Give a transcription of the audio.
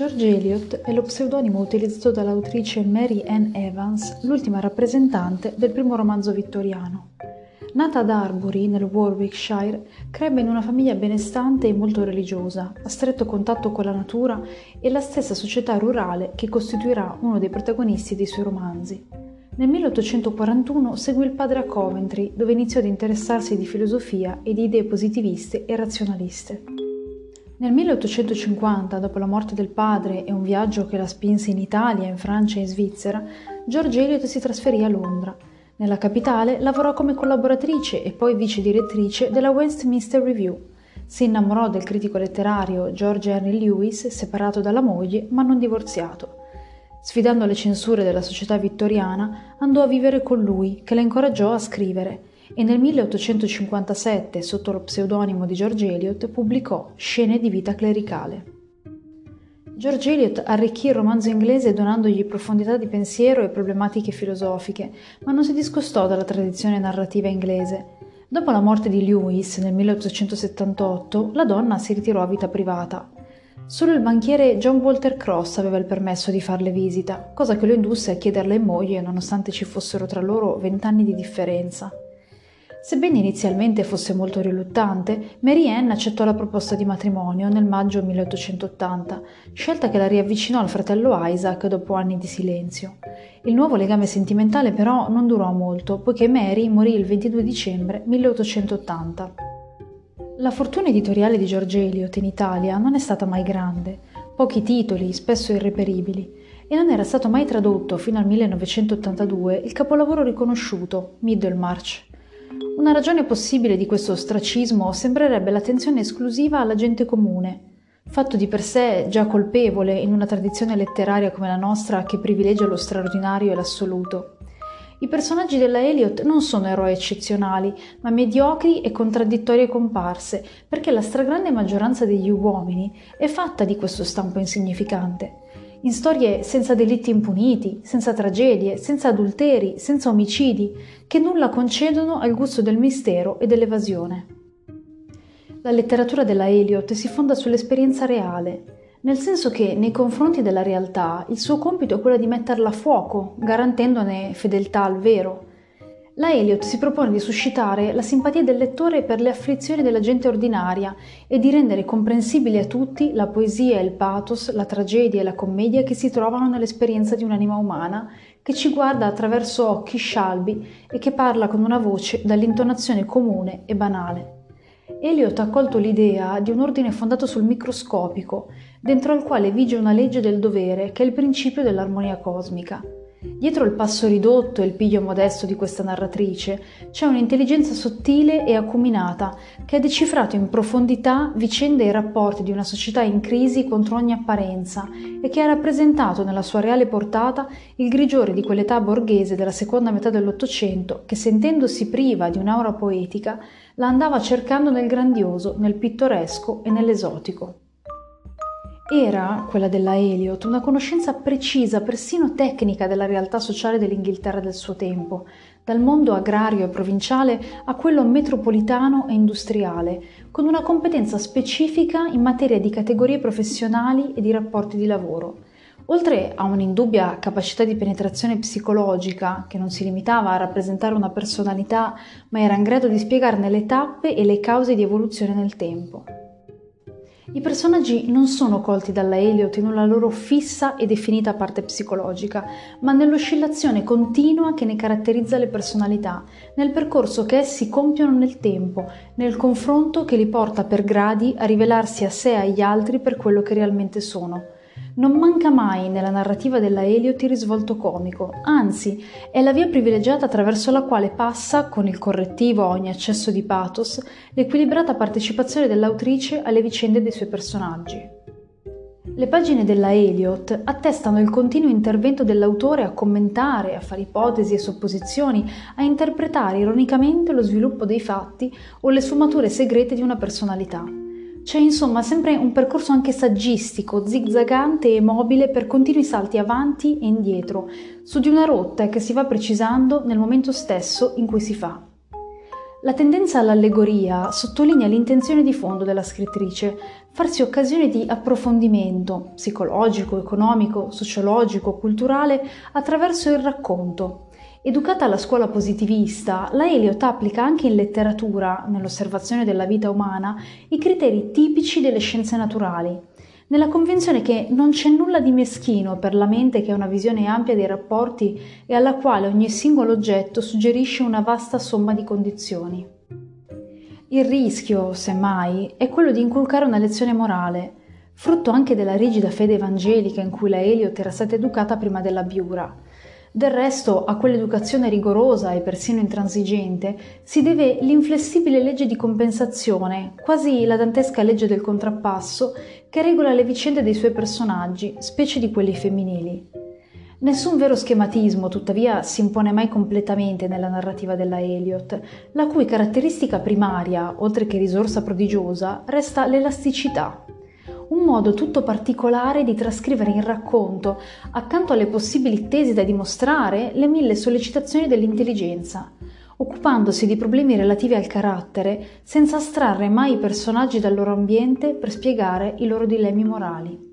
George Eliot è lo pseudonimo utilizzato dall'autrice Mary Ann Evans, l'ultima rappresentante del primo romanzo vittoriano. Nata ad Arbury, nel Warwickshire, crebbe in una famiglia benestante e molto religiosa, a stretto contatto con la natura e la stessa società rurale che costituirà uno dei protagonisti dei suoi romanzi. Nel 1841 seguì il padre a Coventry, dove iniziò ad interessarsi di filosofia e di idee positiviste e razionaliste. Nel 1850, dopo la morte del padre e un viaggio che la spinse in Italia, in Francia e in Svizzera, George Eliot si trasferì a Londra. Nella capitale lavorò come collaboratrice e poi vice direttrice della Westminster Review. Si innamorò del critico letterario George Henry Lewis, separato dalla moglie ma non divorziato. Sfidando le censure della società vittoriana, andò a vivere con lui, che la incoraggiò a scrivere e nel 1857, sotto lo pseudonimo di George Eliot, pubblicò Scene di vita clericale. George Eliot arricchì il romanzo inglese donandogli profondità di pensiero e problematiche filosofiche, ma non si discostò dalla tradizione narrativa inglese. Dopo la morte di Lewis nel 1878, la donna si ritirò a vita privata. Solo il banchiere John Walter Cross aveva il permesso di farle visita, cosa che lo indusse a chiederla in moglie nonostante ci fossero tra loro vent'anni di differenza. Sebbene inizialmente fosse molto riluttante, Mary Ann accettò la proposta di matrimonio nel maggio 1880, scelta che la riavvicinò al fratello Isaac dopo anni di silenzio. Il nuovo legame sentimentale però non durò molto, poiché Mary morì il 22 dicembre 1880. La fortuna editoriale di George Eliot in Italia non è stata mai grande, pochi titoli, spesso irreperibili, e non era stato mai tradotto fino al 1982 il capolavoro riconosciuto, Middlemarch, una ragione possibile di questo ostracismo sembrerebbe l'attenzione esclusiva alla gente comune, fatto di per sé già colpevole in una tradizione letteraria come la nostra che privilegia lo straordinario e l'assoluto. I personaggi della Eliot non sono eroi eccezionali, ma mediocri e contraddittorie comparse, perché la stragrande maggioranza degli uomini è fatta di questo stampo insignificante in storie senza delitti impuniti, senza tragedie, senza adulteri, senza omicidi, che nulla concedono al gusto del mistero e dell'evasione. La letteratura della Eliot si fonda sull'esperienza reale, nel senso che nei confronti della realtà il suo compito è quello di metterla a fuoco, garantendone fedeltà al vero, la Eliot si propone di suscitare la simpatia del lettore per le afflizioni della gente ordinaria e di rendere comprensibili a tutti la poesia e il pathos, la tragedia e la commedia che si trovano nell'esperienza di un'anima umana che ci guarda attraverso occhi scialbi e che parla con una voce dall'intonazione comune e banale. Eliot ha colto l'idea di un ordine fondato sul microscopico, dentro al quale vige una legge del dovere che è il principio dell'armonia cosmica. Dietro il passo ridotto e il piglio modesto di questa narratrice c'è un'intelligenza sottile e acuminata che ha decifrato in profondità vicende e rapporti di una società in crisi contro ogni apparenza e che ha rappresentato nella sua reale portata il grigiore di quell'età borghese della seconda metà dell'Ottocento che sentendosi priva di un'aura poetica la andava cercando nel grandioso, nel pittoresco e nell'esotico. Era, quella della Eliot, una conoscenza precisa, persino tecnica della realtà sociale dell'Inghilterra del suo tempo, dal mondo agrario e provinciale a quello metropolitano e industriale, con una competenza specifica in materia di categorie professionali e di rapporti di lavoro. Oltre a un'indubbia capacità di penetrazione psicologica, che non si limitava a rappresentare una personalità, ma era in grado di spiegarne le tappe e le cause di evoluzione nel tempo. I personaggi non sono colti dalla Eliot in una loro fissa e definita parte psicologica, ma nell'oscillazione continua che ne caratterizza le personalità, nel percorso che essi compiono nel tempo, nel confronto che li porta per gradi a rivelarsi a sé e agli altri per quello che realmente sono. Non manca mai nella narrativa della Eliot il risvolto comico, anzi è la via privilegiata attraverso la quale passa, con il correttivo a ogni eccesso di pathos, l'equilibrata partecipazione dell'autrice alle vicende dei suoi personaggi. Le pagine della Eliot attestano il continuo intervento dell'autore a commentare, a fare ipotesi e supposizioni, a interpretare ironicamente lo sviluppo dei fatti o le sfumature segrete di una personalità. C'è insomma sempre un percorso anche saggistico, zigzagante e mobile per continui salti avanti e indietro, su di una rotta che si va precisando nel momento stesso in cui si fa. La tendenza all'allegoria sottolinea l'intenzione di fondo della scrittrice, farsi occasione di approfondimento psicologico, economico, sociologico, culturale attraverso il racconto. Educata alla scuola positivista, la Eliot applica anche in letteratura, nell'osservazione della vita umana, i criteri tipici delle scienze naturali, nella convinzione che non c'è nulla di meschino per la mente che ha una visione ampia dei rapporti e alla quale ogni singolo oggetto suggerisce una vasta somma di condizioni. Il rischio, semmai, è quello di inculcare una lezione morale, frutto anche della rigida fede evangelica in cui la Eliot era stata educata prima della Biura, del resto, a quell'educazione rigorosa e persino intransigente si deve l'inflessibile legge di compensazione, quasi la dantesca legge del contrappasso, che regola le vicende dei suoi personaggi, specie di quelli femminili. Nessun vero schematismo, tuttavia, si impone mai completamente nella narrativa della Eliot, la cui caratteristica primaria, oltre che risorsa prodigiosa, resta l'elasticità un modo tutto particolare di trascrivere in racconto, accanto alle possibili tesi da dimostrare, le mille sollecitazioni dell'intelligenza, occupandosi di problemi relativi al carattere senza astrarre mai i personaggi dal loro ambiente per spiegare i loro dilemmi morali.